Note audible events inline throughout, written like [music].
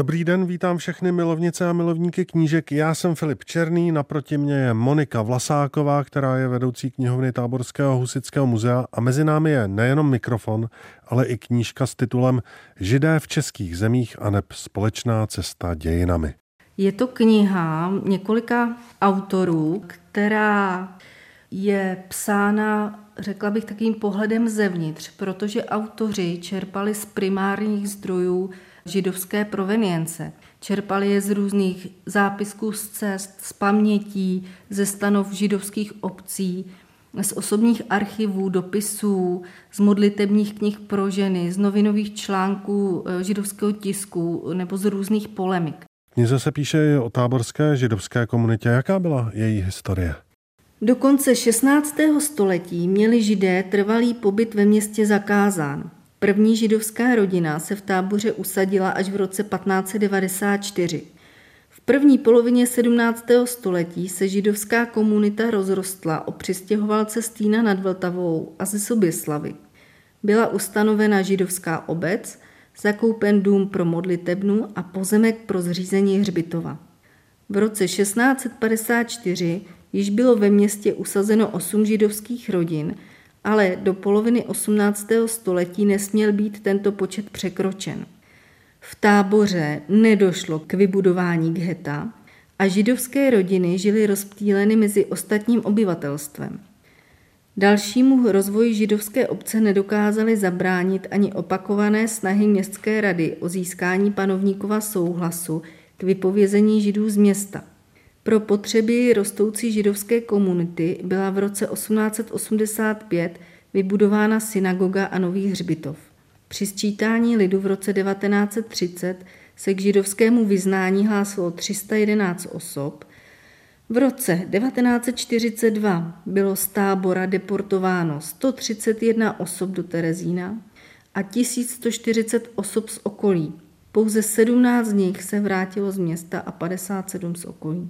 Dobrý den, vítám všechny milovnice a milovníky knížek. Já jsem Filip Černý, naproti mě je Monika Vlasáková, která je vedoucí knihovny Táborského husického muzea a mezi námi je nejenom mikrofon, ale i knížka s titulem Židé v českých zemích a neb společná cesta dějinami. Je to kniha několika autorů, která je psána, řekla bych, takým pohledem zevnitř, protože autoři čerpali z primárních zdrojů židovské provenience. Čerpali je z různých zápisků z cest, z pamětí, ze stanov židovských obcí, z osobních archivů, dopisů, z modlitebních knih pro ženy, z novinových článků eh, židovského tisku nebo z různých polemik. Knize se píše o táborské židovské komunitě. Jaká byla její historie? Do konce 16. století měli židé trvalý pobyt ve městě zakázán. První židovská rodina se v táboře usadila až v roce 1594. V první polovině 17. století se židovská komunita rozrostla o přistěhovalce Stýna nad Vltavou a ze Soběslavy. Byla ustanovena židovská obec, zakoupen dům pro modlitebnu a pozemek pro zřízení hřbitova. V roce 1654 již bylo ve městě usazeno osm židovských rodin – ale do poloviny 18. století nesměl být tento počet překročen. V táboře nedošlo k vybudování geta a židovské rodiny žily rozptýleny mezi ostatním obyvatelstvem. Dalšímu rozvoji židovské obce nedokázaly zabránit ani opakované snahy městské rady o získání panovníkova souhlasu k vypovězení židů z města. Pro potřeby rostoucí židovské komunity byla v roce 1885 vybudována synagoga a nový hřbitov. Při sčítání lidu v roce 1930 se k židovskému vyznání hlásilo 311 osob. V roce 1942 bylo z tábora deportováno 131 osob do Terezína a 1140 osob z okolí. Pouze 17 z nich se vrátilo z města a 57 z okolí.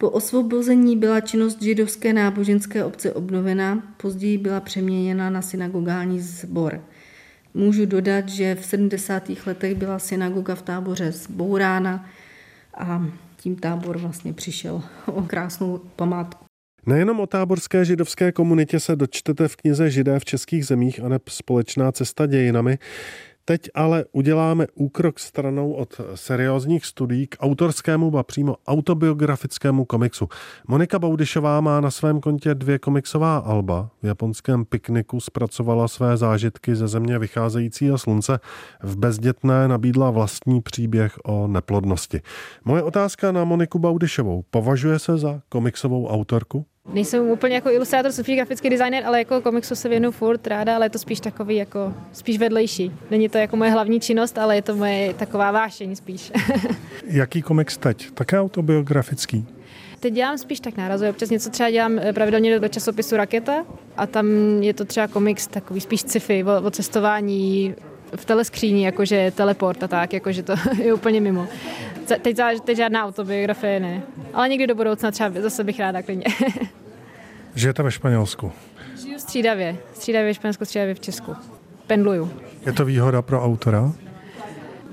Po osvobození byla činnost židovské náboženské obce obnovena, později byla přeměněna na synagogální sbor. Můžu dodat, že v 70. letech byla synagoga v táboře zbourána a tím tábor vlastně přišel [laughs] o krásnou památku. Nejenom o táborské židovské komunitě se dočtete v knize Židé v českých zemích a společná cesta dějinami. Teď ale uděláme úkrok stranou od seriózních studií k autorskému, a přímo autobiografickému komiksu. Monika Baudišová má na svém kontě dvě komiksová alba. V japonském pikniku zpracovala své zážitky ze země vycházející a slunce. V bezdětné nabídla vlastní příběh o neplodnosti. Moje otázka na Moniku Baudišovou. Považuje se za komiksovou autorku? Nejsem úplně jako ilustrátor, Sofie grafický designer, ale jako komiksu se věnu furt ráda, ale je to spíš takový jako spíš vedlejší. Není to jako moje hlavní činnost, ale je to moje taková vášeň spíš. [laughs] Jaký komiks teď? Také autobiografický? Teď dělám spíš tak nárazově. Občas něco třeba dělám eh, pravidelně do časopisu Raketa a tam je to třeba komiks takový spíš sci-fi o, o cestování v teleskříni, jakože teleport a tak, jakože to [laughs] je úplně mimo. Teď, teď žádná autobiografie ne, ale někdy do budoucna třeba zase bych ráda klidně. [laughs] Žijete ve Španělsku? Žiju střídavě. Střídavě v Španělsku, střídavě v Česku. Pendluju. Je to výhoda pro autora?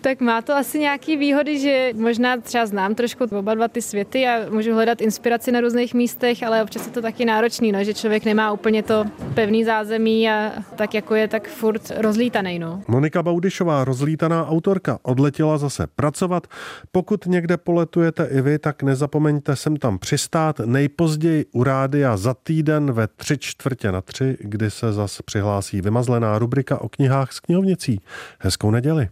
Tak má to asi nějaké výhody, že možná třeba znám trošku oba dva ty světy a můžu hledat inspiraci na různých místech, ale občas je to taky náročný, no, že člověk nemá úplně to pevný zázemí a tak jako je tak furt rozlítaný. No. Monika Baudišová, rozlítaná autorka, odletěla zase pracovat. Pokud někde poletujete i vy, tak nezapomeňte sem tam přistát nejpozději u rádia za týden ve tři čtvrtě na tři, kdy se zase přihlásí vymazlená rubrika o knihách s knihovnicí. Hezkou neděli.